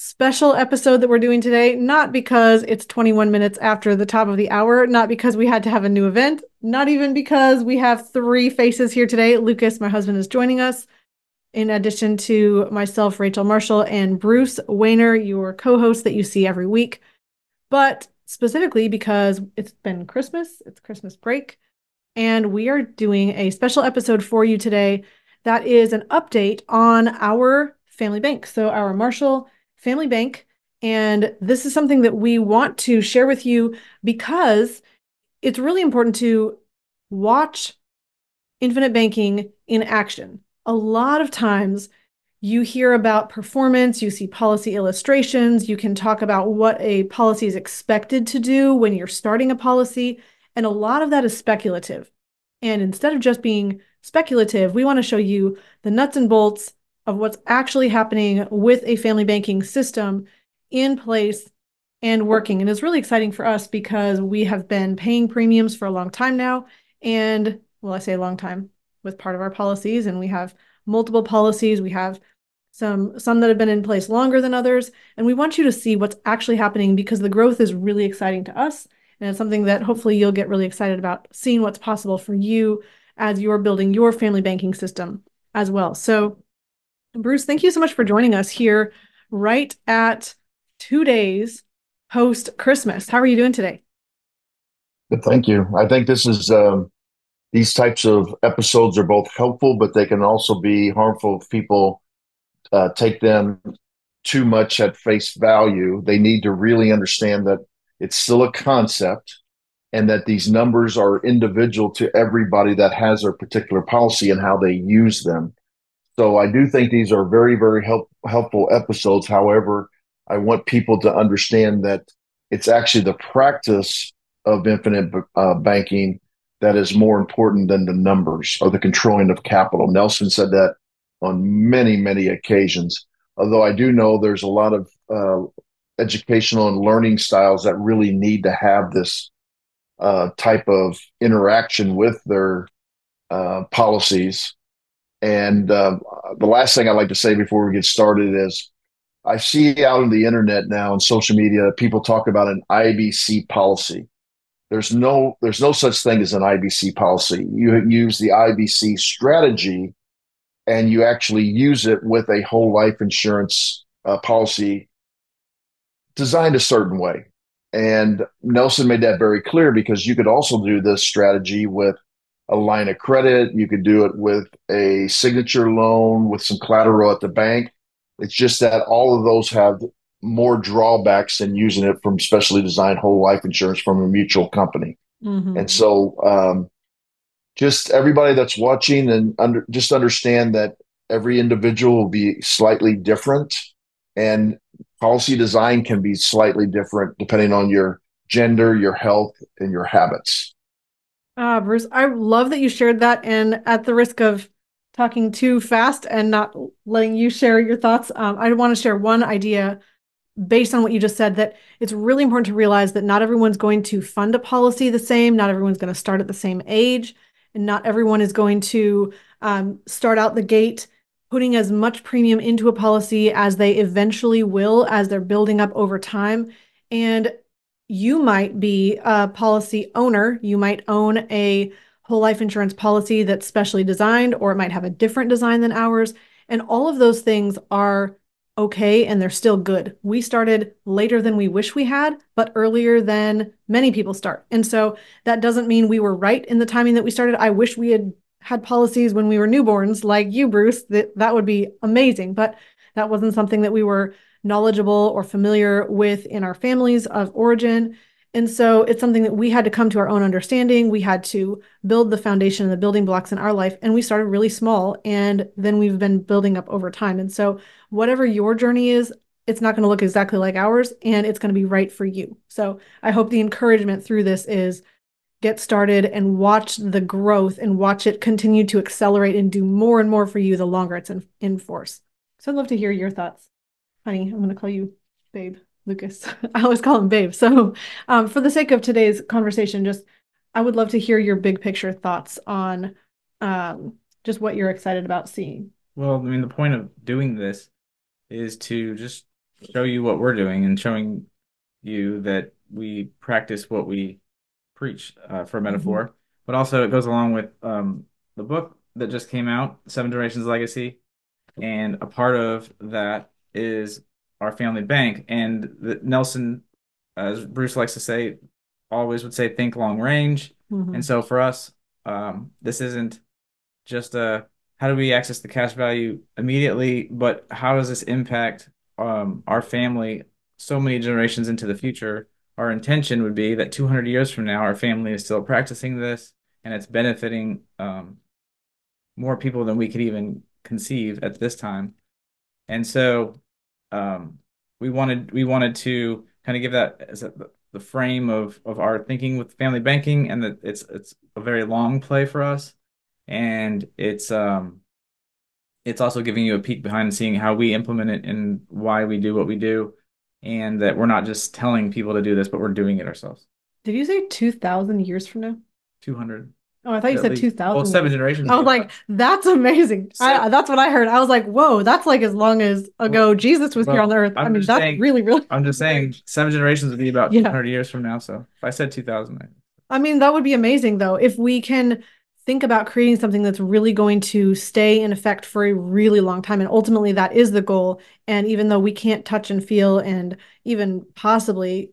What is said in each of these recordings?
special episode that we're doing today, not because it's 21 minutes after the top of the hour, not because we had to have a new event, not even because we have three faces here today. Lucas, my husband, is joining us. In addition to myself, Rachel Marshall, and Bruce Wehner, your co host that you see every week. But specifically because it's been Christmas, it's Christmas break, and we are doing a special episode for you today that is an update on our family bank. So, our Marshall Family Bank. And this is something that we want to share with you because it's really important to watch infinite banking in action. A lot of times you hear about performance, you see policy illustrations, you can talk about what a policy is expected to do when you're starting a policy. And a lot of that is speculative. And instead of just being speculative, we want to show you the nuts and bolts of what's actually happening with a family banking system in place and working. And it's really exciting for us because we have been paying premiums for a long time now. And well, I say a long time with part of our policies, and we have multiple policies. We have some some that have been in place longer than others. And we want you to see what's actually happening because the growth is really exciting to us. And it's something that hopefully you'll get really excited about seeing what's possible for you as you're building your family banking system as well. So Bruce, thank you so much for joining us here right at two days post Christmas. How are you doing today? Thank you. I think this is um, these types of episodes are both helpful, but they can also be harmful if people uh, take them too much at face value. They need to really understand that it's still a concept and that these numbers are individual to everybody that has their particular policy and how they use them. So I do think these are very, very help, helpful episodes. However, I want people to understand that it's actually the practice of infinite uh, banking that is more important than the numbers or the controlling of capital. Nelson said that on many, many occasions. Although I do know there's a lot of uh, educational and learning styles that really need to have this uh, type of interaction with their uh, policies and uh, the last thing I'd like to say before we get started is I see out on the internet now and social media people talk about an IBC policy. There's no there's no such thing as an IBC policy. You use the IBC strategy, and you actually use it with a whole life insurance uh, policy designed a certain way. And Nelson made that very clear because you could also do this strategy with a line of credit. You could do it with a signature loan with some collateral at the bank. It's just that all of those have more drawbacks than using it from specially designed whole life insurance from a mutual company. Mm-hmm. And so, um, just everybody that's watching and under, just understand that every individual will be slightly different and policy design can be slightly different depending on your gender, your health, and your habits. Ah, Bruce, I love that you shared that. And at the risk of talking too fast and not letting you share your thoughts, um, I want to share one idea based on what you just said that it's really important to realize that not everyone's going to fund a policy the same, not everyone's going to start at the same age, and not everyone is going to um, start out the gate putting as much premium into a policy as they eventually will as they're building up over time. And you might be a policy owner. You might own a whole life insurance policy that's specially designed, or it might have a different design than ours. And all of those things are okay and they're still good. We started later than we wish we had, but earlier than many people start. And so that doesn't mean we were right in the timing that we started. I wish we had had policies when we were newborns like you, Bruce. That that would be amazing, but that wasn't something that we were knowledgeable or familiar with in our families of origin. And so it's something that we had to come to our own understanding. We had to build the foundation and the building blocks in our life. And we started really small. And then we've been building up over time. And so, whatever your journey is, it's not going to look exactly like ours and it's going to be right for you. So, I hope the encouragement through this is get started and watch the growth and watch it continue to accelerate and do more and more for you the longer it's in, in force. So I'd love to hear your thoughts. Honey, I'm going to call you Babe Lucas. I always call him Babe. So, um, for the sake of today's conversation, just I would love to hear your big picture thoughts on um, just what you're excited about seeing. Well, I mean, the point of doing this is to just show you what we're doing and showing you that we practice what we preach uh, for a metaphor. Mm-hmm. But also, it goes along with um, the book that just came out, Seven Generations Legacy, and a part of that is our family bank. And the, Nelson, as Bruce likes to say, always would say, think long range. Mm-hmm. And so for us, um, this isn't just a how do we access the cash value immediately, but how does this impact um, our family so many generations into the future? Our intention would be that 200 years from now, our family is still practicing this and it's benefiting um, more people than we could even conceive at this time. And so um, we wanted we wanted to kind of give that as a, the frame of of our thinking with family banking, and that it's it's a very long play for us, and it's um it's also giving you a peek behind seeing how we implement it and why we do what we do, and that we're not just telling people to do this, but we're doing it ourselves. Did you say two thousand years from now? Two hundred. Oh, I thought you said two thousand. Well, seven generations. I was like, that's amazing. I, that's what I heard. I was like, whoa, that's like as long as ago well, Jesus was well, here on the earth. I'm i mean, that's saying, really, really. I'm just saying, seven generations would be about yeah. 200 years from now. So if I said 2000, I mean, that would be amazing though. If we can think about creating something that's really going to stay in effect for a really long time, and ultimately that is the goal. And even though we can't touch and feel and even possibly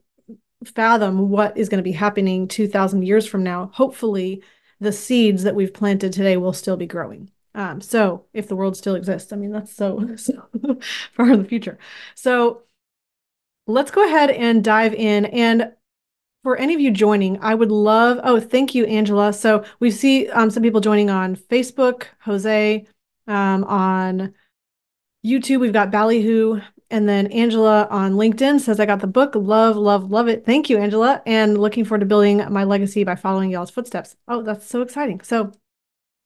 fathom what is going to be happening 2000 years from now, hopefully the seeds that we've planted today will still be growing. Um, so if the world still exists, I mean, that's so, so far in the future. So let's go ahead and dive in. And for any of you joining, I would love, oh, thank you, Angela. So we see um, some people joining on Facebook, Jose, um, on YouTube, we've got Ballyhoo, and then Angela on LinkedIn says, I got the book. Love, love, love it. Thank you, Angela. And looking forward to building my legacy by following y'all's footsteps. Oh, that's so exciting. So,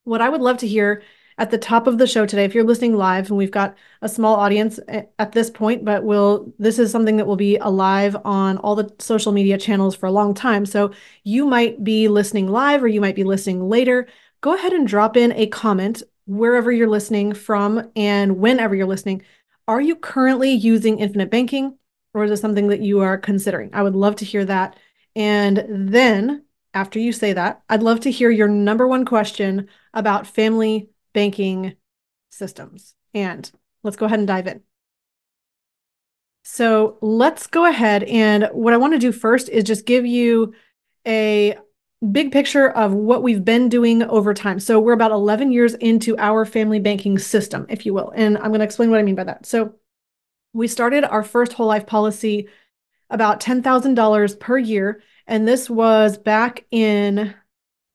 what I would love to hear at the top of the show today, if you're listening live, and we've got a small audience at this point, but we'll, this is something that will be alive on all the social media channels for a long time. So, you might be listening live or you might be listening later. Go ahead and drop in a comment wherever you're listening from and whenever you're listening are you currently using infinite banking or is it something that you are considering? I would love to hear that. And then after you say that, I'd love to hear your number one question about family banking systems. And let's go ahead and dive in. So let's go ahead. And what I want to do first is just give you a big picture of what we've been doing over time. So we're about 11 years into our family banking system, if you will. And I'm going to explain what I mean by that. So we started our first whole life policy about $10,000 per year. And this was back in,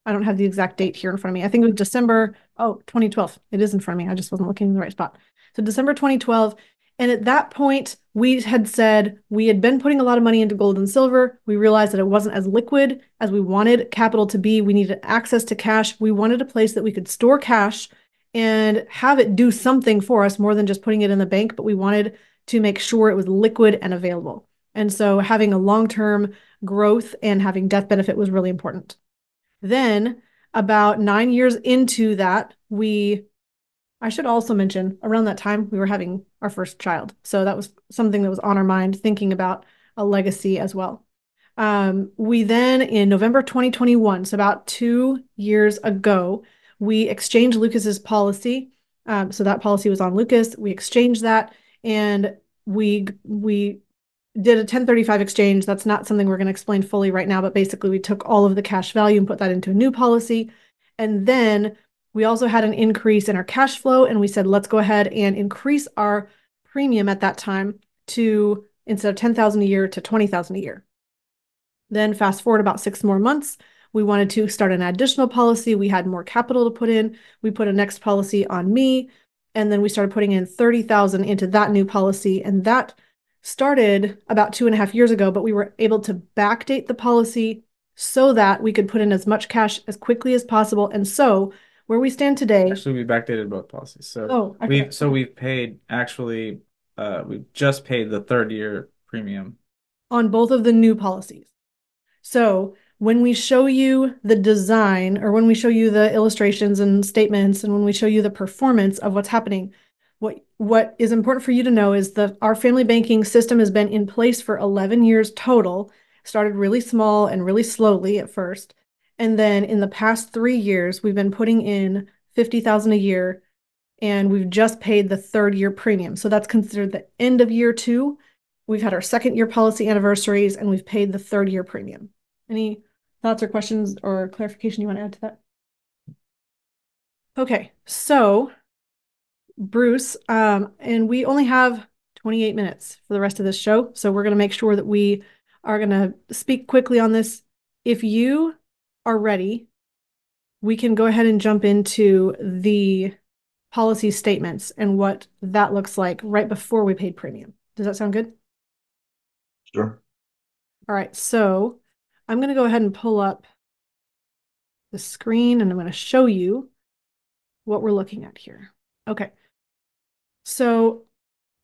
I don't have the exact date here in front of me. I think it was December, oh, 2012. It is in front of me. I just wasn't looking in the right spot. So December 2012. And at that point, we had said we had been putting a lot of money into gold and silver. We realized that it wasn't as liquid as we wanted capital to be. We needed access to cash. We wanted a place that we could store cash and have it do something for us more than just putting it in the bank, but we wanted to make sure it was liquid and available. And so having a long term growth and having death benefit was really important. Then, about nine years into that, we I should also mention around that time we were having our first child. So that was something that was on our mind, thinking about a legacy as well. Um, we then, in November 2021, so about two years ago, we exchanged Lucas's policy. Um, so that policy was on Lucas. We exchanged that, and we we did a 1035 exchange. That's not something we're going to explain fully right now, but basically we took all of the cash value and put that into a new policy. And then we also had an increase in our cash flow, and we said, let's go ahead and increase our premium at that time to instead of 10,000 a year to 20,000 a year. Then fast forward about six more months, we wanted to start an additional policy. We had more capital to put in. We put a next policy on me, and then we started putting in 30,000 into that new policy. And that started about two and a half years ago, but we were able to backdate the policy so that we could put in as much cash as quickly as possible. And so where we stand today. Actually, we backdated both policies. So oh, we so we've paid actually uh we've just paid the third year premium on both of the new policies. So when we show you the design or when we show you the illustrations and statements and when we show you the performance of what's happening, what what is important for you to know is that our family banking system has been in place for 11 years total. Started really small and really slowly at first. And then in the past 3 years, we've been putting in 50,000 a year and we've just paid the third year premium. So that's considered the end of year 2. We've had our second year policy anniversaries and we've paid the third year premium. Any thoughts or questions or clarification you want to add to that? Okay, so Bruce, um, and we only have 28 minutes for the rest of this show. So we're going to make sure that we are going to speak quickly on this. If you are ready, we can go ahead and jump into the policy statements and what that looks like right before we paid premium. Does that sound good? Sure. All right. So I'm going to go ahead and pull up the screen and I'm going to show you what we're looking at here. Okay. So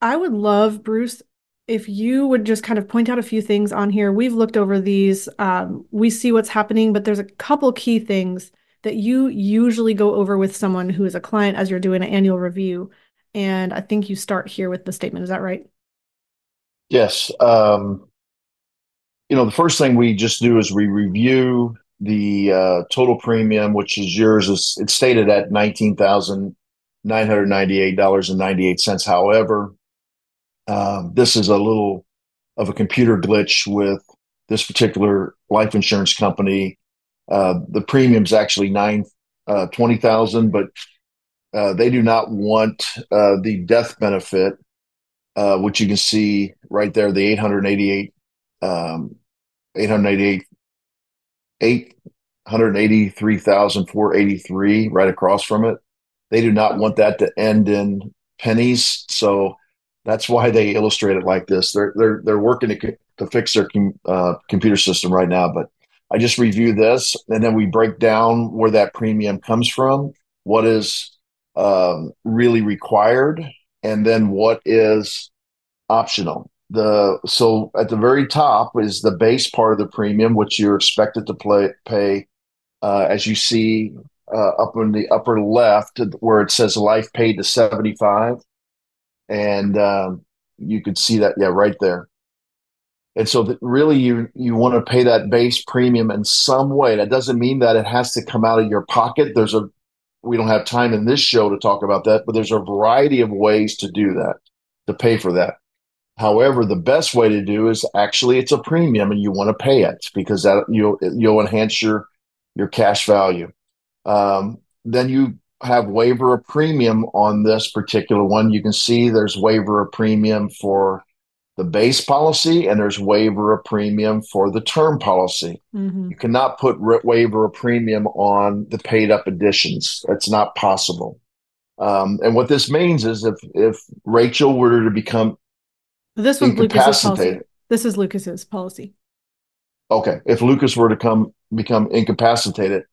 I would love, Bruce, if you would just kind of point out a few things on here. We've looked over these, um, we see what's happening, but there's a couple key things that you usually go over with someone who is a client as you're doing an annual review. And I think you start here with the statement. Is that right? Yes. Um, you know, the first thing we just do is we review the uh, total premium, which is yours. Is it's stated at nineteen thousand nine hundred ninety-eight dollars and ninety-eight cents. However, um, this is a little of a computer glitch with this particular life insurance company. Uh, the premium's actually nine uh, twenty thousand, but uh, they do not want uh, the death benefit, uh, which you can see right there, the eight hundred eighty-eight, um, eight hundred eighty-eight, eight hundred eighty-three thousand four eighty-three, right across from it. They do not want that to end in pennies, so that's why they illustrate it like this. They're they're they're working to, to fix their com, uh, computer system right now, but I just review this, and then we break down where that premium comes from, what is um, really required, and then what is optional. The so at the very top is the base part of the premium, which you're expected to play, pay, uh, as you see uh, up in the upper left where it says life paid to 75 and um, you could see that yeah right there. And so that really you you want to pay that base premium in some way. That doesn't mean that it has to come out of your pocket. There's a we don't have time in this show to talk about that but there's a variety of ways to do that to pay for that. However the best way to do is actually it's a premium and you want to pay it because that you'll you'll enhance your your cash value. Um, then you have waiver of premium on this particular one. You can see there's waiver of premium for the base policy and there's waiver of premium for the term policy. Mm-hmm. You cannot put re- waiver of premium on the paid up additions. That's not possible. Um, and what this means is if if Rachel were to become this was Lucas's policy. This is Lucas's policy. Okay, if Lucas were to come become incapacitated,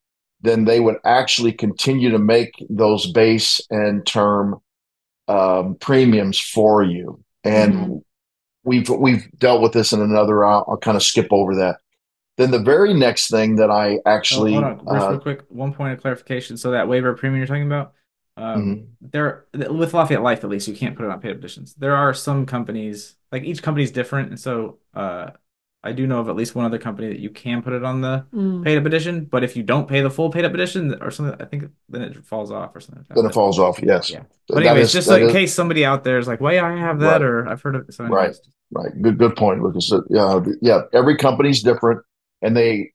then they would actually continue to make those base and term um, premiums for you. And mm-hmm. we've we've dealt with this in another. I'll, I'll, kind of skip over that. Then the very next thing that I actually oh, hold on, uh, real quick, one point of clarification. So that waiver premium you're talking about, um, mm-hmm. there with Lafayette Life at least, you can't put it on paid additions. There are some companies, like each company is different, and so uh, I do know of at least one other company that you can put it on the mm. paid up addition, but if you don't pay the full paid up addition or something, I think then it falls off or something. Like then it falls off. Yes. Yeah. But anyways, is, just like, in case somebody out there is like, "Well, I have that," right. or I've heard of it. So right. Right. Good. Good point, Lucas. Yeah. Yeah. Every company's different, and they,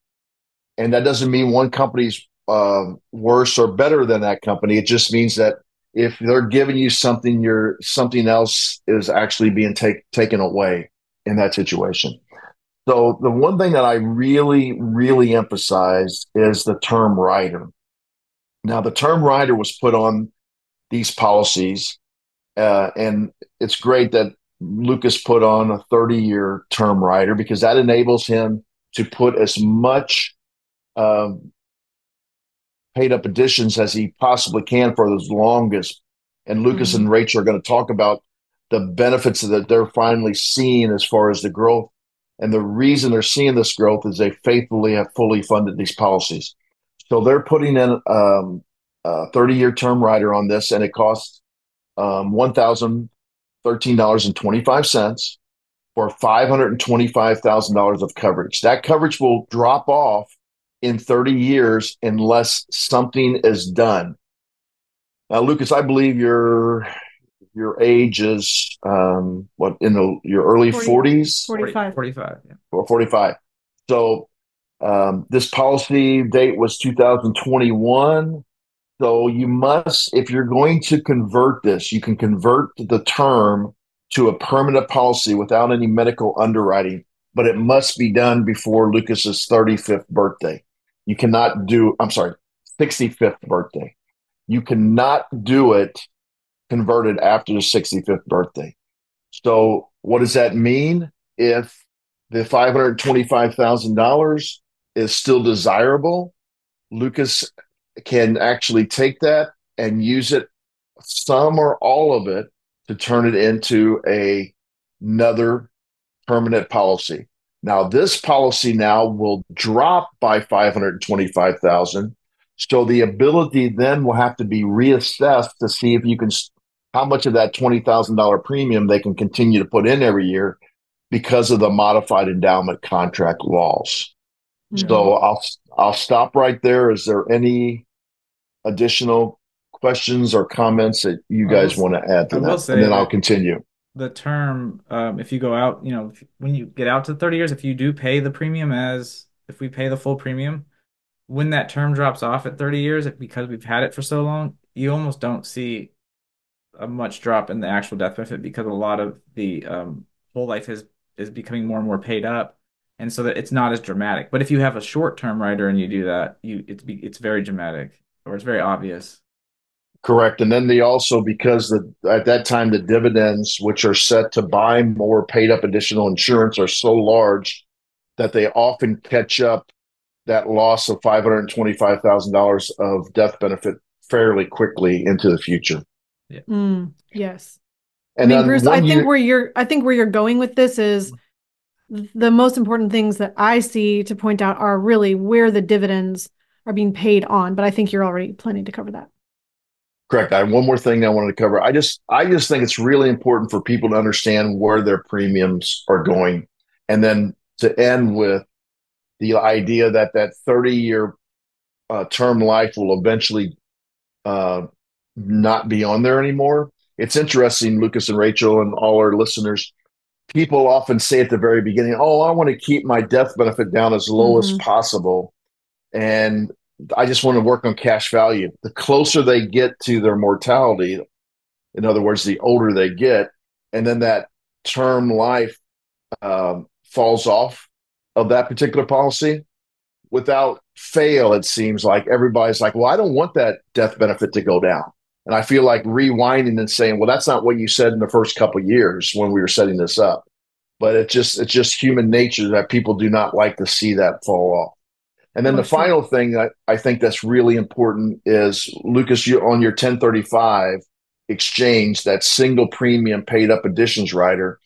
and that doesn't mean one company's uh, worse or better than that company. It just means that if they're giving you something, you're something else is actually being take, taken away in that situation. So the one thing that I really, really emphasize is the term rider. Now, the term rider was put on these policies, uh, and it's great that Lucas put on a 30 year term rider because that enables him to put as much um, paid up additions as he possibly can for as longest. And Lucas mm-hmm. and Rachel are going to talk about the benefits that they're finally seeing as far as the growth. And the reason they're seeing this growth is they faithfully have fully funded these policies. So they're putting in um, a 30 year term rider on this, and it costs um, $1,013.25 for $525,000 of coverage. That coverage will drop off in 30 years unless something is done. Now, Lucas, I believe your your age is um, what in the your early 40, 40s, 45, 45, yeah. or 45. So um, this policy date was 2021. So you must, if you're going to convert this, you can convert the term to a permanent policy without any medical underwriting, but it must be done before Lucas's 35th birthday. You cannot do, I'm sorry, 65th birthday. You cannot do it converted after the 65th birthday. So, what does that mean? If the $525,000 is still desirable, Lucas can actually take that and use it, some or all of it, to turn it into a, another permanent policy. Now, this policy now will drop by 525,000. So the ability then will have to be reassessed to see if you can, how much of that $20,000 premium they can continue to put in every year because of the modified endowment contract laws. Mm-hmm. So I'll, I'll stop right there. Is there any additional questions or comments that you guys want to add to I that? And then I'll continue the term um, if you go out you know if, when you get out to 30 years if you do pay the premium as if we pay the full premium when that term drops off at 30 years because we've had it for so long you almost don't see a much drop in the actual death benefit because a lot of the um, whole life is is becoming more and more paid up and so that it's not as dramatic but if you have a short term rider and you do that you it's it's very dramatic or it's very obvious Correct. And then they also, because the, at that time, the dividends, which are set to buy more paid up additional insurance, are so large that they often catch up that loss of $525,000 of death benefit fairly quickly into the future. Yeah. Mm, yes. And I mean, Bruce, I think year- where you're, I think where you're going with this is the most important things that I see to point out are really where the dividends are being paid on. But I think you're already planning to cover that. Correct. I have one more thing I wanted to cover. I just I just think it's really important for people to understand where their premiums are going, and then to end with the idea that that 30 year uh, term life will eventually uh, not be on there anymore. It's interesting, Lucas and Rachel and all our listeners. People often say at the very beginning, "Oh, I want to keep my death benefit down as low mm-hmm. as possible," and I just want to work on cash value. The closer they get to their mortality, in other words, the older they get, and then that term life um, falls off of that particular policy without fail, it seems like everybody's like, well, I don't want that death benefit to go down. And I feel like rewinding and saying, well, that's not what you said in the first couple years when we were setting this up. But it's just it's just human nature that people do not like to see that fall off. And then oh, the sure. final thing that I think that's really important is Lucas, you on your 1035 exchange, that single premium paid up additions rider,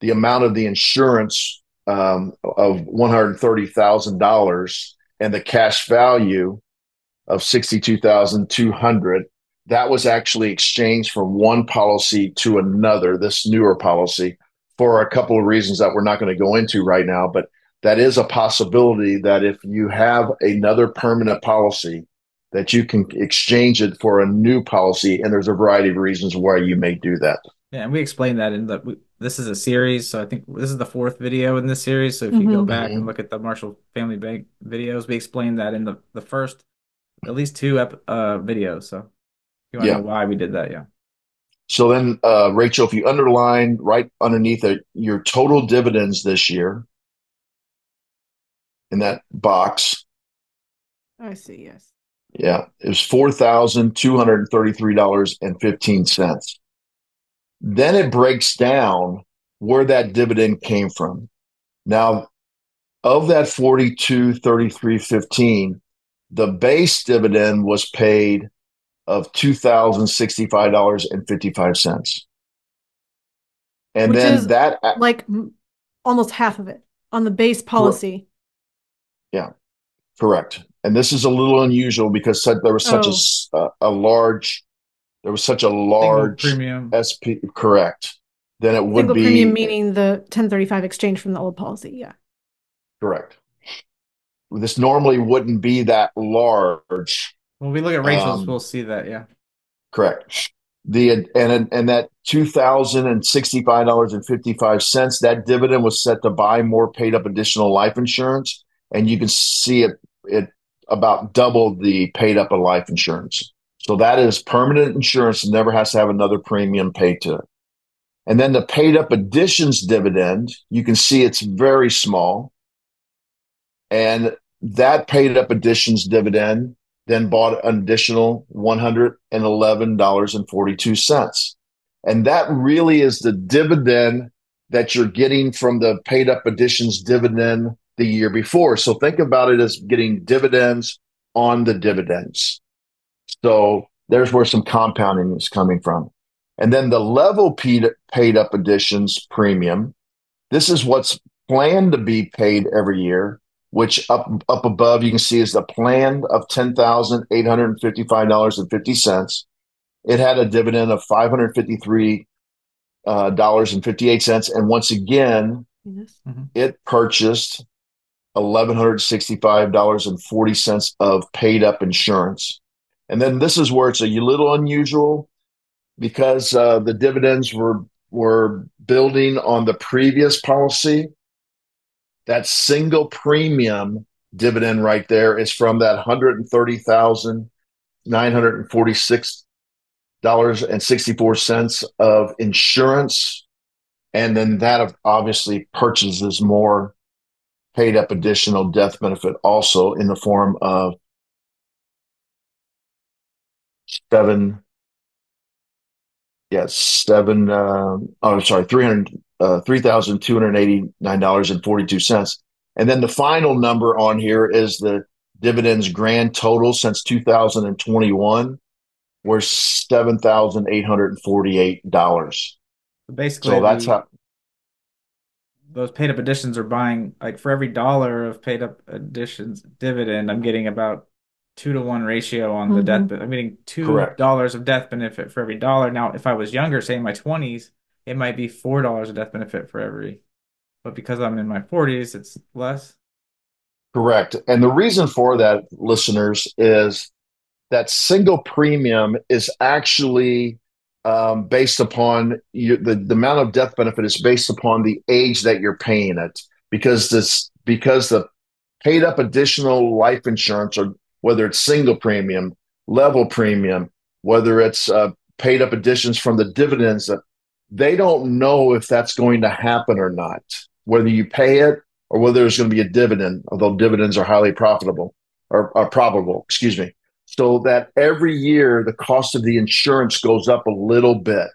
the amount of the insurance um, of $130,000 and the cash value of 62,200 that was actually exchanged from one policy to another, this newer policy, for a couple of reasons that we're not going to go into right now. But that is a possibility that if you have another permanent policy that you can exchange it for a new policy and there's a variety of reasons why you may do that yeah and we explained that in the we, this is a series so i think this is the fourth video in this series so if mm-hmm. you go back and look at the marshall family bank videos we explained that in the the first at least two ep, uh videos so you want to yeah. know why we did that yeah so then uh rachel if you underline right underneath it your total dividends this year in that box. I see. Yes. Yeah, it was four thousand two hundred thirty-three dollars and fifteen cents. Then it breaks down where that dividend came from. Now, of that forty-two thirty-three fifteen, the base dividend was paid of $2065.55 and Which then that like almost half of it on the base policy. yeah correct and this is a little unusual because such- there was such a Oh. s- a, a large there was such a Single large premium. sp correct then it would Single be the premium meaning the 1035 exchange from the old policy. Yeah. correct this normally wouldn't be that large When we look at Rachel's, Um, we'll see that. Yeah. Correct. The and and that two thousand and sixty five dollars and fifty five cents that dividend was set to buy more paid up additional life insurance, and you can see it it about double the paid up of life insurance. So that is permanent insurance, never has to have another premium paid to it. And then the paid up additions dividend, you can see it's very small, and that paid up additions dividend then bought an additional $111.42. And that really is the dividend that you're getting from the paid up additions dividend the year before. So think about it as getting dividends on the dividends. So there's where some compounding is coming from. And then the level paid, up additions premium. This is what's planned to be paid every year which up up above you can see is the plan of ten thousand eight hundred and fifty five dollars and fifty cents. It had a dividend of five hundred fifty three uh, dollars and fifty eight cents, and once again, Yes. it purchased eleven hundred sixty five dollars and forty cents of paid up insurance. And then this is where it's a little unusual because uh, the dividends were were building on the previous policy that single premium dividend right there is from that hundred and thirty thousand nine hundred and forty six dollars and sixty four cents of insurance, and then that obviously purchases more paid up additional death benefit also in the form of seven yes seven um, oh sorry 300 uh, $3,289.42. And then the final number on here is the dividends grand total since 2021 were $7,848. Basically, So that's the- how, those paid up additions are buying like for every dollar of paid up additions dividend, I'm getting about two to one ratio on the Mhm. death. ben- I'm getting two Correct. dollars of death benefit for every dollar. Now, if I was younger, say in my twenties, it might be four dollars a death benefit for every. But because I'm in my forties, it's less. correct. And the reason for that, listeners, is that single premium is actually um, based upon you, the, the amount of death benefit is based upon the age that you're paying it because this because the paid up additional life insurance or whether it's single premium level premium whether it's uh, paid up additions from the dividends that they don't know if that's going to happen or not whether you pay it or whether there's going to be a dividend although dividends are highly profitable or, or probable excuse me so that every year the cost of the insurance goes up a little bit.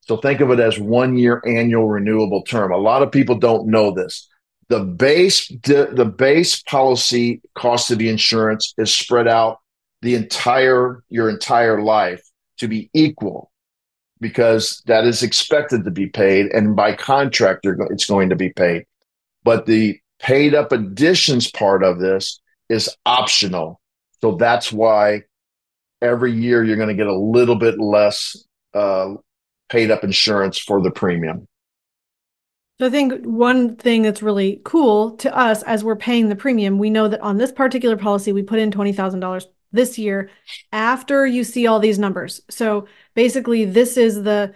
So think of it as one year annual renewable term. A lot of people don't know this. The base the base policy cost of the insurance is spread out the entire your entire life to be equal because that is expected to be paid and by contract it's going to be paid. But the paid up additions part of this is optional. So that's why every year you're going to get a little bit less uh, paid up insurance for the premium. So I think one thing that's really cool to us as we're paying the premium, we know that on this particular policy, we put in $20,000 this year after you see all these numbers. So basically, this is the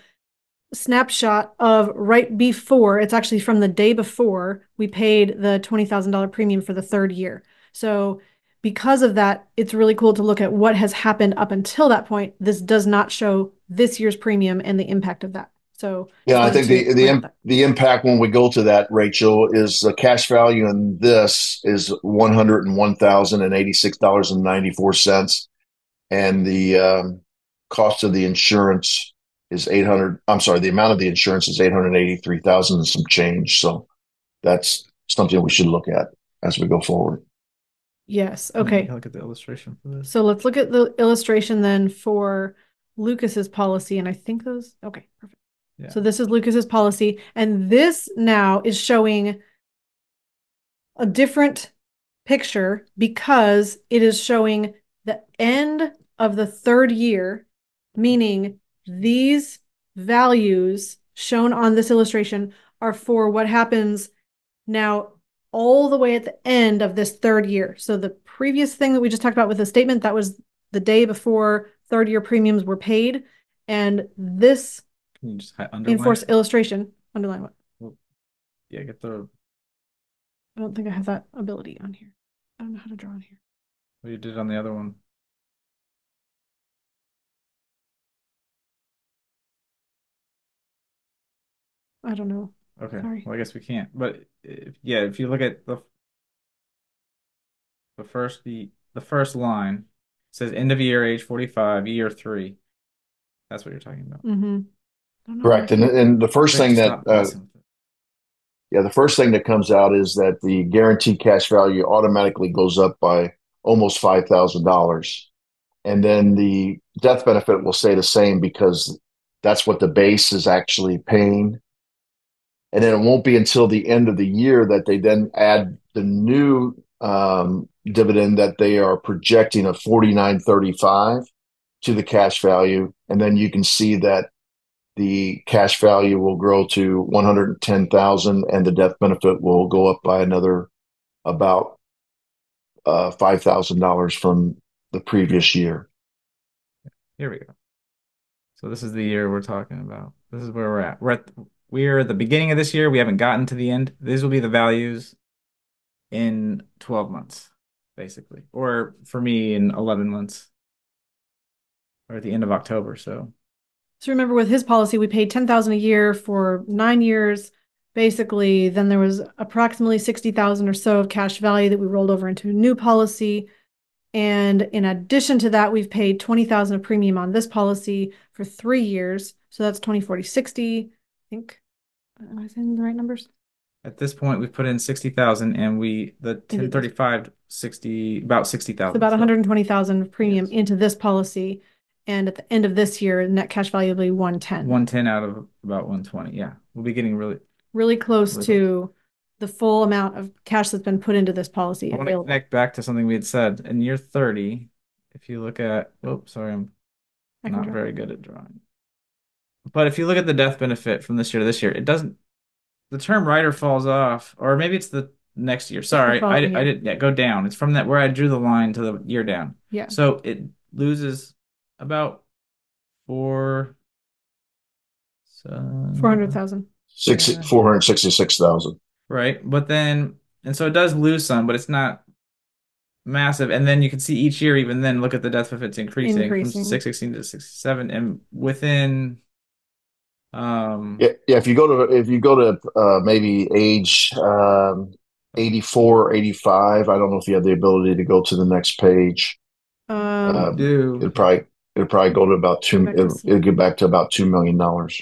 snapshot of right before, it's actually from the day before we paid the $20,000 premium for the third year. So because of that, it's really cool to look at what has happened up until that point. This does not show this year's premium and the impact of that. So Yeah, I think the the bring im- the impact when we go to that, Rachel, is the cash value in this is one hundred and one thousand and eighty six dollars and ninety four cents, and the um, cost of the insurance is eight hundred. I'm sorry, the amount of the insurance is eight hundred eighty three thousand and some change. So that's something we should look at as we go forward. Yes. Okay. Look at the illustration for this. So let's look at the illustration then for Lucas's policy. And I think those, okay, perfect. So this is Lucas's policy. And this now is showing a different picture because it is showing the end of the third year, meaning these values shown on this illustration are for what happens now all the way at the end of this third year. So the previous thing that we just talked about with the statement, that was the day before third year premiums were paid. And this Can you just underline? enforce it? illustration, underline what? Yeah, get the I don't think I have that ability on here. I don't know how to draw on here. what you did on the other one. I don't know. Okay. Sorry. Well, I guess we can't. But if, yeah, if you look at the the first the the first line says end of year age 45, year 3. That's what you're talking about. Mm-hmm. Correct. And, and the first thing that, uh, messing with it. yeah, the first thing that comes out is that the guaranteed cash value automatically goes up by almost $5,000. And then the death benefit will stay the same because that's what the base is actually paying. And then it won't be until the end of the year that they then add the new um, dividend that they are projecting of 49.35 to the cash value. And then you can see that the cash value will grow to 110,000 and the death benefit will go up by another about uh, $5,000 from the previous year. Here we go. So this is the year we're talking about. This is where we're at. We're at we're at the beginning of this year. We haven't gotten to the end. These will be the values in 12 months, basically. Or for me in 11 months. Or at the end of October. So So remember with his policy, we paid 10,000 a year for nine years. Basically, then there was approximately 60,000 or so of cash value that we rolled over into a new policy. And in addition to that, we've paid 20,000 of premium on this policy for three years. So that's 20, 40, 60. I think, am I saying the right numbers? at this point we've put in 60,000 and we the 1035 60 about 60,000. It's about So 120,000 of premium Yes. into this policy. And at the end of this year, net cash value will be 110. 110 out of about 120. Yeah. We'll be getting really really close Really to the full amount of cash that's been put into this policy I want to connect back to something we had said in year 30. If you look at, oh, sorry, I'm not draw. very good at drawing. But if you look at the death benefit from this year to this year, it doesn't, the term rider falls off, or maybe it's the next year. Sorry, I, I didn't, yeah, go down. It's from that where I drew the line to the year down. Yeah. So it loses about four, so, 400,000. Six, Yeah. 466,000. right? But then, and so it does lose some, but it's not massive. And then you can see each year, even then, look at the death benefits increasing, Increasing. from 616 to 67. And within, um, Yeah, yeah. If you go to if you go to uh, maybe age um, 84, 85, I don't know if you have the ability to go to the next page. Um, Uh, do It'd probably it'd probably go to about two. It'll, it'll get back to about two million dollars.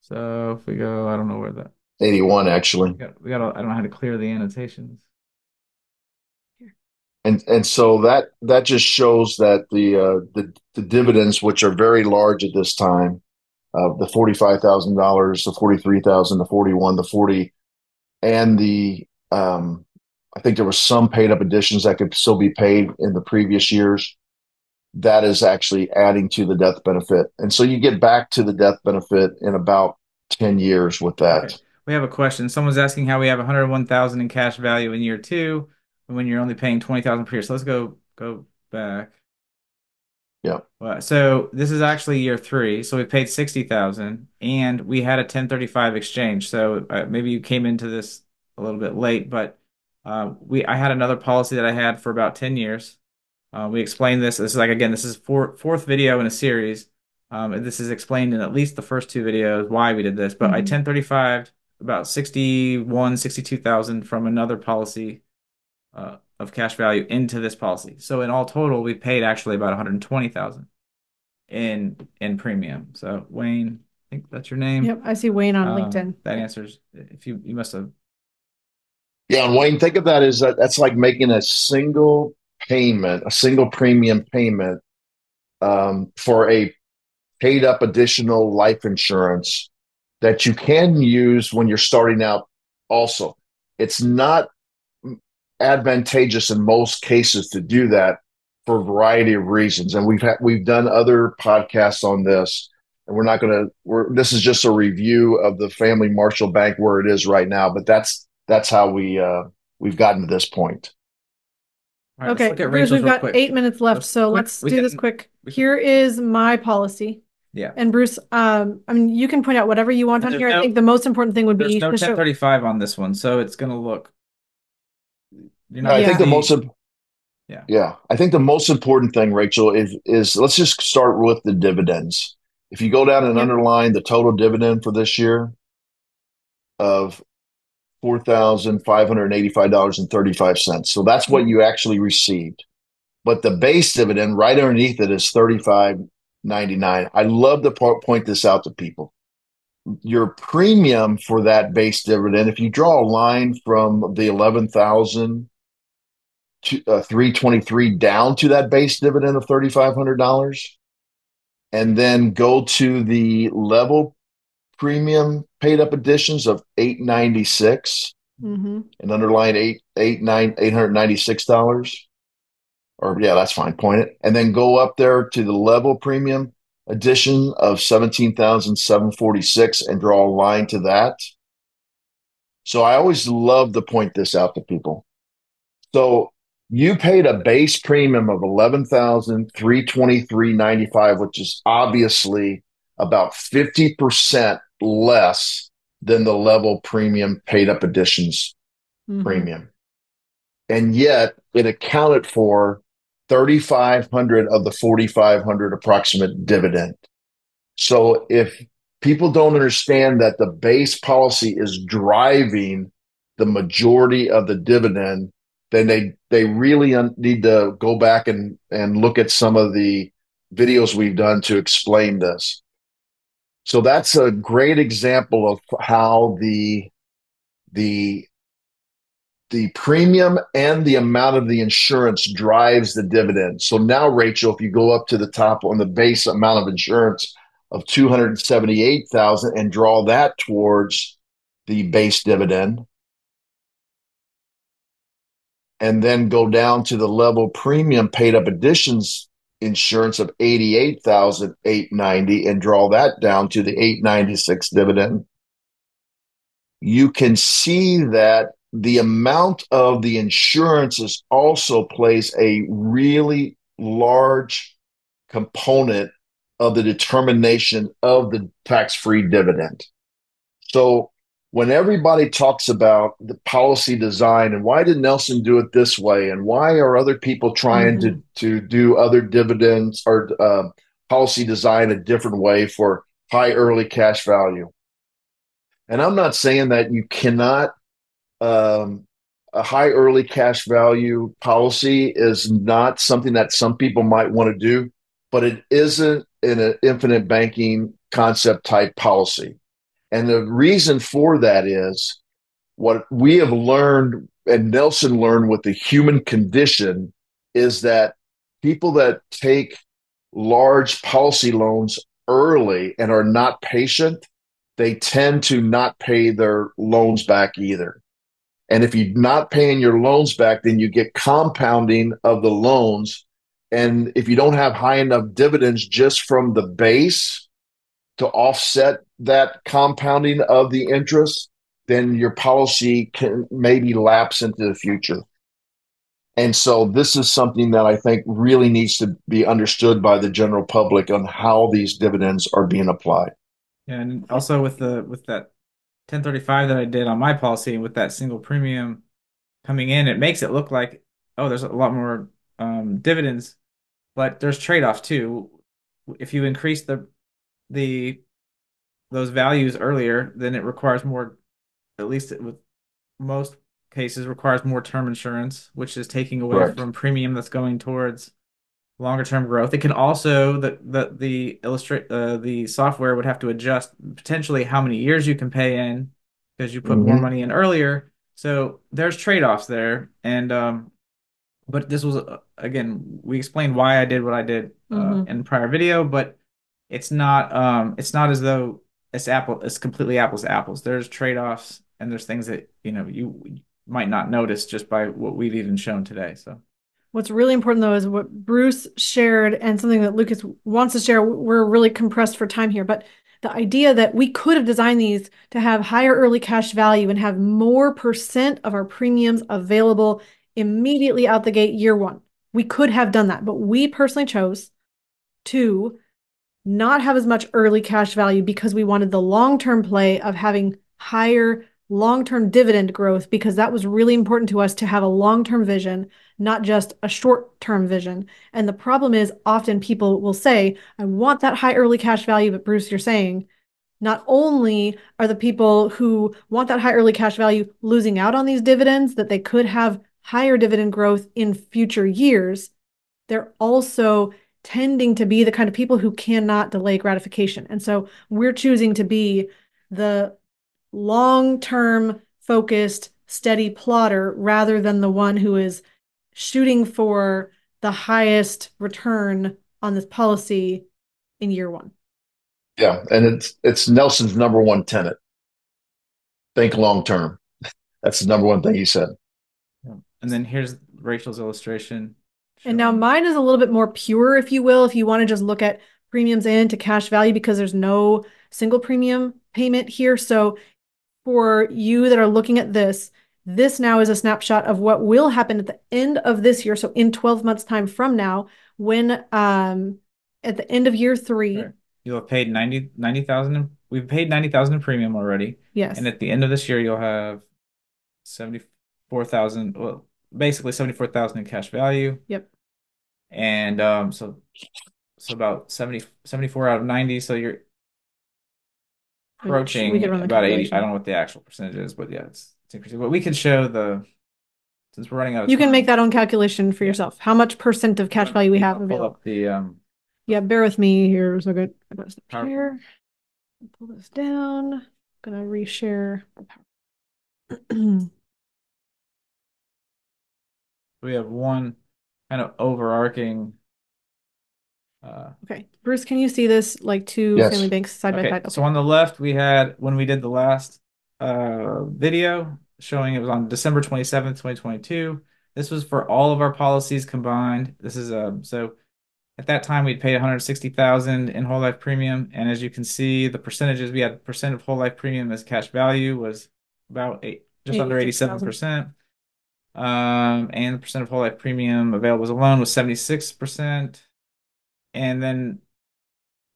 so if we go, I don't know where that, Eighty one actually, we got, we got, I don't know how to clear the annotations. and and so that that just shows that the uh, the the dividends, which are very large at this time, uh, the forty five thousand dollars, the forty three thousand, the forty one, the forty, and the um, I think there was some paid up additions that could still be paid in the previous years. That is actually adding to the death benefit, and so you get back to the death benefit in about ten years with that. We have a question. Someone's asking how we have 101,000 in cash value in year two, and when you're only paying 20,000 per year. So let's go go back. Yeah. Well, so this is actually year three. So we paid 60,000 and we had a 1035 exchange. So uh, maybe you came into this a little bit late, but uh, we I had another policy that I had for about 10 years. Uh, we explained this. This is like again, this is four, fourth video in a series. Um, this is explained in at least the first two videos why we did this. But I Mhm. 1035 about 61, 62,000 from another policy uh, of cash value into this policy. So in all total, we paid actually about 120,000 in in premium. So Wayne, I think that's your name. Yep, I see Wayne on Um, LinkedIn. That answers. If you you must have. Yeah, and Wayne, think of that as that, that's like making a single payment, a single premium payment um, for a paid up additional life insurance that you can use when you're starting out. Also, it's not advantageous in most cases to do that for a variety of reasons, and we've had we've done other podcasts on this. And we're not going to. We're this is just a review of the Family Marshall Bank where it is right now, but that's that's how we uh, we've gotten to this point. All right, let's Okay, Bruce, we've got quick. eight minutes left, Let's- so we- let's we do this quick. can- Here is my policy. Yeah. And Bruce, um, I mean, you can point out whatever you want And on there's here. I think the most important thing would be no to show. 1035 on this one, so it's gonna look. You're I think the most imp- Yeah. yeah I think the most important thing, Rachel, is is let's just start with the dividends. If you go down and Yep. underline the total dividend for this year of four thousand five hundred eighty five dollars and thirty five cents, so that's what you actually received. But the base dividend right underneath it is thirty five ninety nine. I love to po- point this out to people. Your premium for that base dividend, if you draw a line from the eleven thousand uh, 323 down to that base dividend of $3500 and then go to the level premium paid up additions of 896 Mhm. and underline eight eight nine eight hundred ninety six dollars. Or yeah that's fine point it. And then go up there to the level premium addition of 17,746 and draw a line to that. So i always love to point this out to people. So you paid a base premium of 11,323.95 which is obviously about 50% less than the level premium paid up additions Mhm. premium. And yet it accounted for 3,500 of the 4,500 approximate dividend. So if people don't understand that the base policy is driving the majority of the dividend, then they, they really un- need to go back and, and look at some of the videos we've done to explain this. So that's a great example of how the, the the premium and the amount of the insurance drives the dividend. So now, Rachel, if you go up to the top on the base amount of insurance of 278,000 and draw that towards the base dividend, and then go down to the level premium paid up additions insurance of 88,890 and draw that down to the 896 dividend, you can see that the amount of the insurances also plays a really large component of the determination of the tax-free dividend. So when everybody talks about the policy design and why did Nelson do it this way and why are other people trying Mm-hmm. to to do other dividends or uh, policy design a different way for high early cash value and i'm not saying that you cannot um, a high early cash value policy is not something that some people might want to do but it isn't in an infinite banking concept type policy and the reason for that is what we have learned and Nelson learned with the human condition is that people that take large policy loans early and are not patient, they tend to not pay their loans back either. And if you're not paying your loans back, then you get compounding of the loans. And if you don't have high enough dividends just from the base, to offset that compounding of the interest, then your policy can maybe lapse into the future. And so this is something that I think really needs to be understood by the general public on how these dividends are being applied. And also with the with that 1035 that I did on my policy with that single premium coming in, it makes it look like oh, there's a lot more um, dividends, but there's trade-offs too. If you increase the the those values earlier, then it requires more. At least with most cases, requires more term insurance, which is taking away Correct. from premium that's going towards longer term growth. It can also the the the illustrate uh, the software would have to adjust potentially how many years you can pay in because you put more Mhm. money in earlier. So there's trade-offs there, and um, but this was uh, again we explained why I did what I did uh, Mhm. in prior video, but it's not um it's not as though it's apple it's completely apples to apples. There's trade-offs and there's things that you know you might not notice just by what we've even shown today. So What's really important though is what Bruce shared and something that Lucas wants to share. We're really compressed for time here, but the idea that we could have designed these to have higher early cash value and have more percent of our premiums available immediately out the gate year one. We could have done that, but we personally chose to not have as much early cash value because we wanted the long-term play of having higher long-term dividend growth because that was really important to us to have a long-term vision, not just a short-term vision. And the problem is often people will say, I want that high early cash value, but Bruce, you're saying not only are the people who want that high early cash value losing out on these dividends that they could have higher dividend growth in future years, they're also tending to be the kind of people who cannot delay gratification. And so we're choosing to be the long term focused, steady plotter rather than the one who is shooting for the highest return on this policy in year one. Yeah, and it's it's Nelson's number one tenet. Think long term. That's the number one thing he said. and then here's Rachel's illustration. And now mine is a little bit more pure, if you will, if you want to just look at premiums in to cash value because there's no single premium payment here. So for you that are looking at this, this now is a snapshot of what will happen at the end of this year. So in 12 months time from now, when um at the end of year three. You'll have paid 90 90,000 in- we've paid 90,000 in premium already. yes. And at the end of this year you'll have 74,000 well basically 74,000 in cash value. Yep. And um so so about 70 74 out of 90 so you're We could- we approaching could run the about 80. I don't know what the actual percentage is but yeah it's it's increasing. But we can show the since we're running out of you can make that own calculation for Yeah. yourself. How much percent of cash value we have pull available. up the um Yeah, bear with me here. So good. I got Power- here. Pull this down. gonna reshare. the power- we have one kind of overarching uh okay, Bruce, can you see this like two Yes. family banks side by Okay, side? so on the left we had when we did the last uh video showing it was on December 27th, 2022. This was for all of our policies combined. This is um so at that time we'd paid 160,000 in whole life premium and as you can see the percentages we had percent of whole life premium as cash value was about eight just under 87%. Um and the percent of whole life premium available as a loan was 76%. And then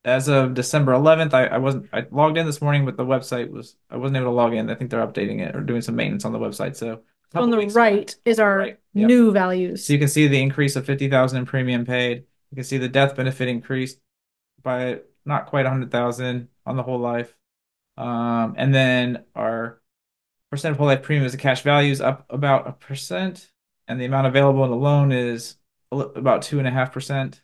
as of December 11th, I, I wasn't I logged in this morning, but the website was I wasn't able to log in. I think they're updating it or doing some maintenance on the website. So on the right is our Right, yep. new values. So you can see the increase of 50,000 in premium paid. You can see the death benefit increased by not quite 100,000 on the whole life. Um, and then our percent of whole life premium as a cash value is up about a percent, and the amount available in the loan is about two and a half percent.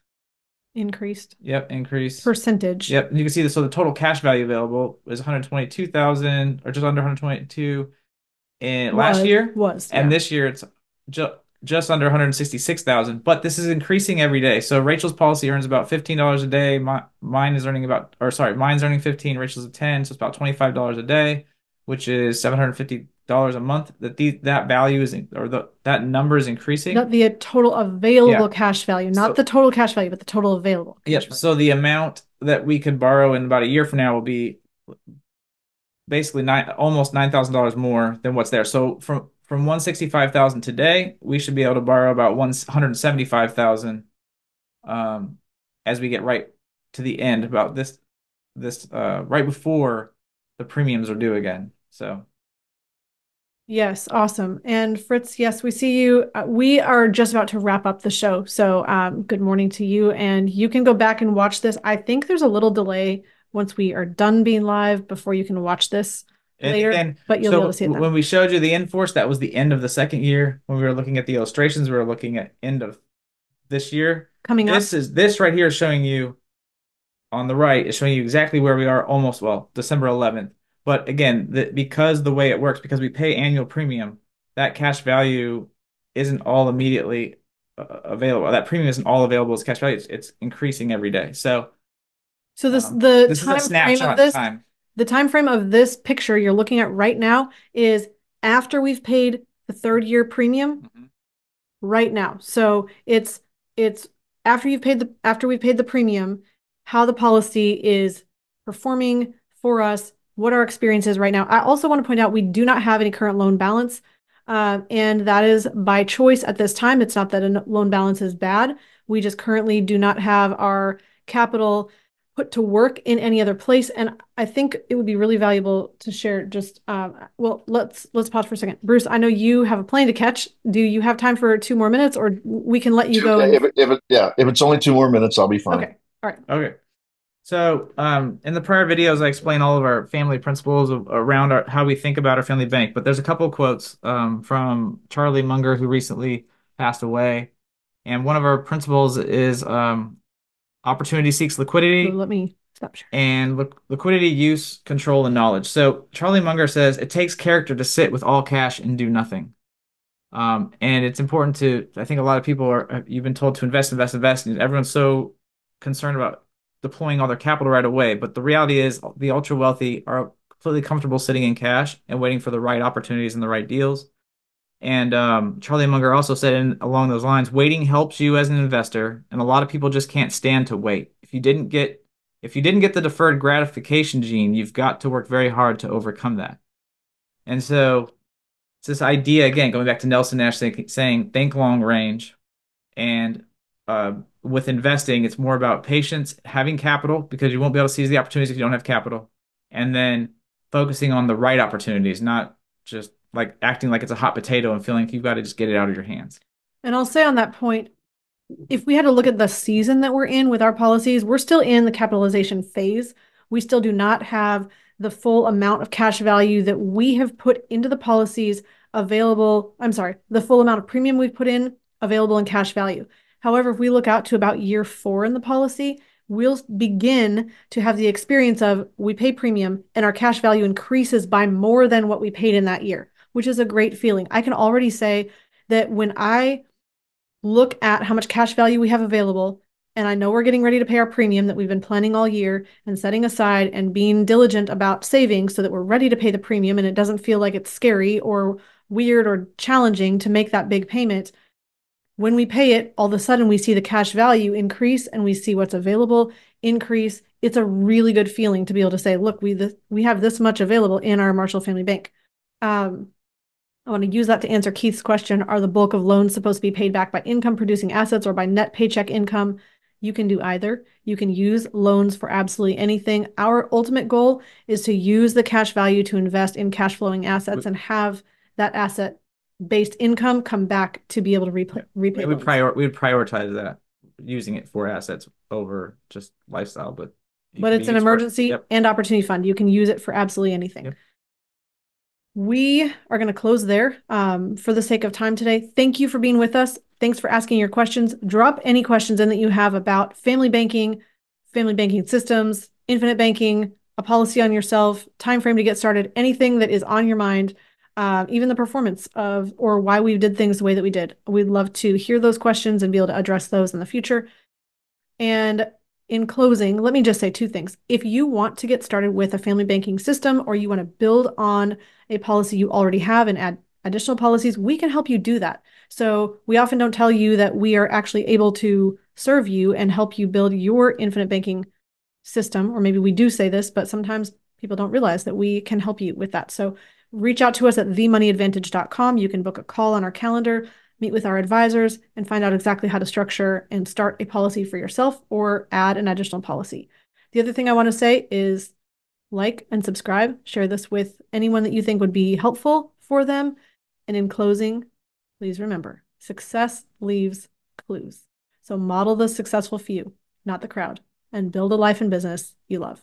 Increased Yep, increased percentage. Yep, and you can see this. So the total cash value available is 122,000 or just under 122 in last year, was and yeah. this year it's ju- just under 166,000. But this is increasing every day. So Rachel's policy earns about $15 a day. My, mine is earning about, or sorry, mine's earning 15. Rachel's at 10, so it's about $25 a day, which is $750 a month. That the that value is or the that number is increasing. Not the total available Yeah. cash value, not So- the total cash value, but the total available. Yep. value. So the amount that we could borrow in about a year from now will be basically nine, almost nine thousand dollars more than what's there. So from from one sixty five thousand today, we should be able to borrow about one hundred seventy five thousand, um, as we get right to the end about this this uh right before the premiums are due again. So Yes, awesome. And Fritz, yes, we see you. Uh, we are just about to wrap up the show. So, um, good morning to you. And you can go back and watch this. I think there's a little delay once we are done being live before you can watch this and, later, and but you'll so be able to see it then. when we showed you the in-force, that was the end of the second year. When we were looking at the illustrations, we were looking at end of this year. Coming up. This is this right here is showing you on the right is showing you exactly where we are almost well December 11th. But again, the, because the way it works, because we pay annual premium, that cash value isn't all immediately uh, available. That premium isn't all available as cash value. It's, it's increasing every day. So, So this um, the this is time a frame snapshot of this time. the time frame of this picture you're looking at right now is after we've paid the third year premium Mhm. right now. So it's it's after you've paid the after we've paid the premium, how the policy is performing for us, what our experience is right now. I also want to point out we do not have any current loan balance. Uh, and that is by choice at this time. It's not that a loan balance is bad. We just currently do not have our capital put to work in any other place. And I think it would be really valuable to share just, um, well, let's, let's pause for a second. Bruce, I know you have a plane to catch. Do you have time for two more minutes or we can let you go? If, if it, yeah, if it's only two more minutes, I'll be fine. Okay. All right. Okay. So, um, in the prior videos, I explain all of our family principles of, around our, how we think about our family bank. But there's a couple of quotes um, from Charlie Munger, who recently passed away. And one of our principles is um, opportunity seeks liquidity. Let me stop sharing. and li- liquidity, use, control, and knowledge. So Charlie Munger says it takes character to sit with all cash and do nothing. Um, and it's important to, I think a lot of people are, you've been told to invest, invest, invest, and everyone's so concerned about deploying all their capital right away. But the reality is the ultra wealthy are completely comfortable sitting in cash and waiting for the right opportunities and the right deals. And um, Charlie Munger also said in, along those lines, waiting helps you as an investor, and a lot of people just can't stand to wait. If you didn't get if you didn't get the deferred gratification gene, you've got to work very hard to overcome that. And so it's this idea again, going back to Nelson Nash saying, saying think long range, and uh, with investing, it's more about patience, having capital because you won't be able to seize the opportunities if you don't have capital, and then focusing on the right opportunities, not just like acting like it's a hot potato and feeling like you've got to just get it out of your hands. And I'll say on that point, if we had to look at the season that we're in with our policies, we're still in the capitalization phase. We still do not have the full amount of cash value that we have put into the policies available. I'm sorry, the full amount of premium we've put in available in cash value. However, if we look out to about year four in the policy, we'll begin to have the experience of we pay premium and our cash value increases by more than what we paid in that year, which is a great feeling. I can already say that when I look at how much cash value we have available and I know we're getting ready to pay our premium that we've been planning all year and setting aside and being diligent about saving so that we're ready to pay the premium and it doesn't feel like it's scary or weird or challenging to make that big payment. When we pay it, all of a sudden we see the cash value increase and we see what's available increase. It's a really good feeling to be able to say, look, we this, we have this much available in our Marshall Family Bank. Um, I want to use that to answer Keith's question. Are the bulk of loans supposed to be paid back by income producing assets or by net paycheck income? You can do either. You can use loans for absolutely anything. Our ultimate goal is to use the cash value to invest in cash flowing assets and have that asset based income come back to be able to repay, repay We would prior we would prioritize that using it for assets over just lifestyle, but but it's an emergency Yep. and opportunity fund. You can use it for absolutely anything. Yep. We are going to close there um, for the sake of time today. Thank you for being with us. Thanks for asking your questions. Drop any questions in that you have about family banking, family banking systems, infinite banking, a policy on yourself, time frame to get started, anything that is on your mind, uh, even the performance of or why we did things the way that we did. We'd love to hear those questions and be able to address those in the future. And in closing, let me just say two things. If you want to get started with a family banking system or you want to build on a policy you already have and add additional policies, we can help you do that. So we often don't tell you that we are actually able to serve you and help you build your infinite banking system, or maybe we do say this, but sometimes people don't realize that we can help you with that. So reach out to us at themoneyadvantage.com. You can book a call on our calendar, meet with our advisors, and find out exactly how to structure and start a policy for yourself or add an additional policy. The other thing I want to say is like and subscribe, share this with anyone that you think would be helpful for them. And in closing, please remember success leaves clues. So model the successful few, not the crowd, and build a life and business you love.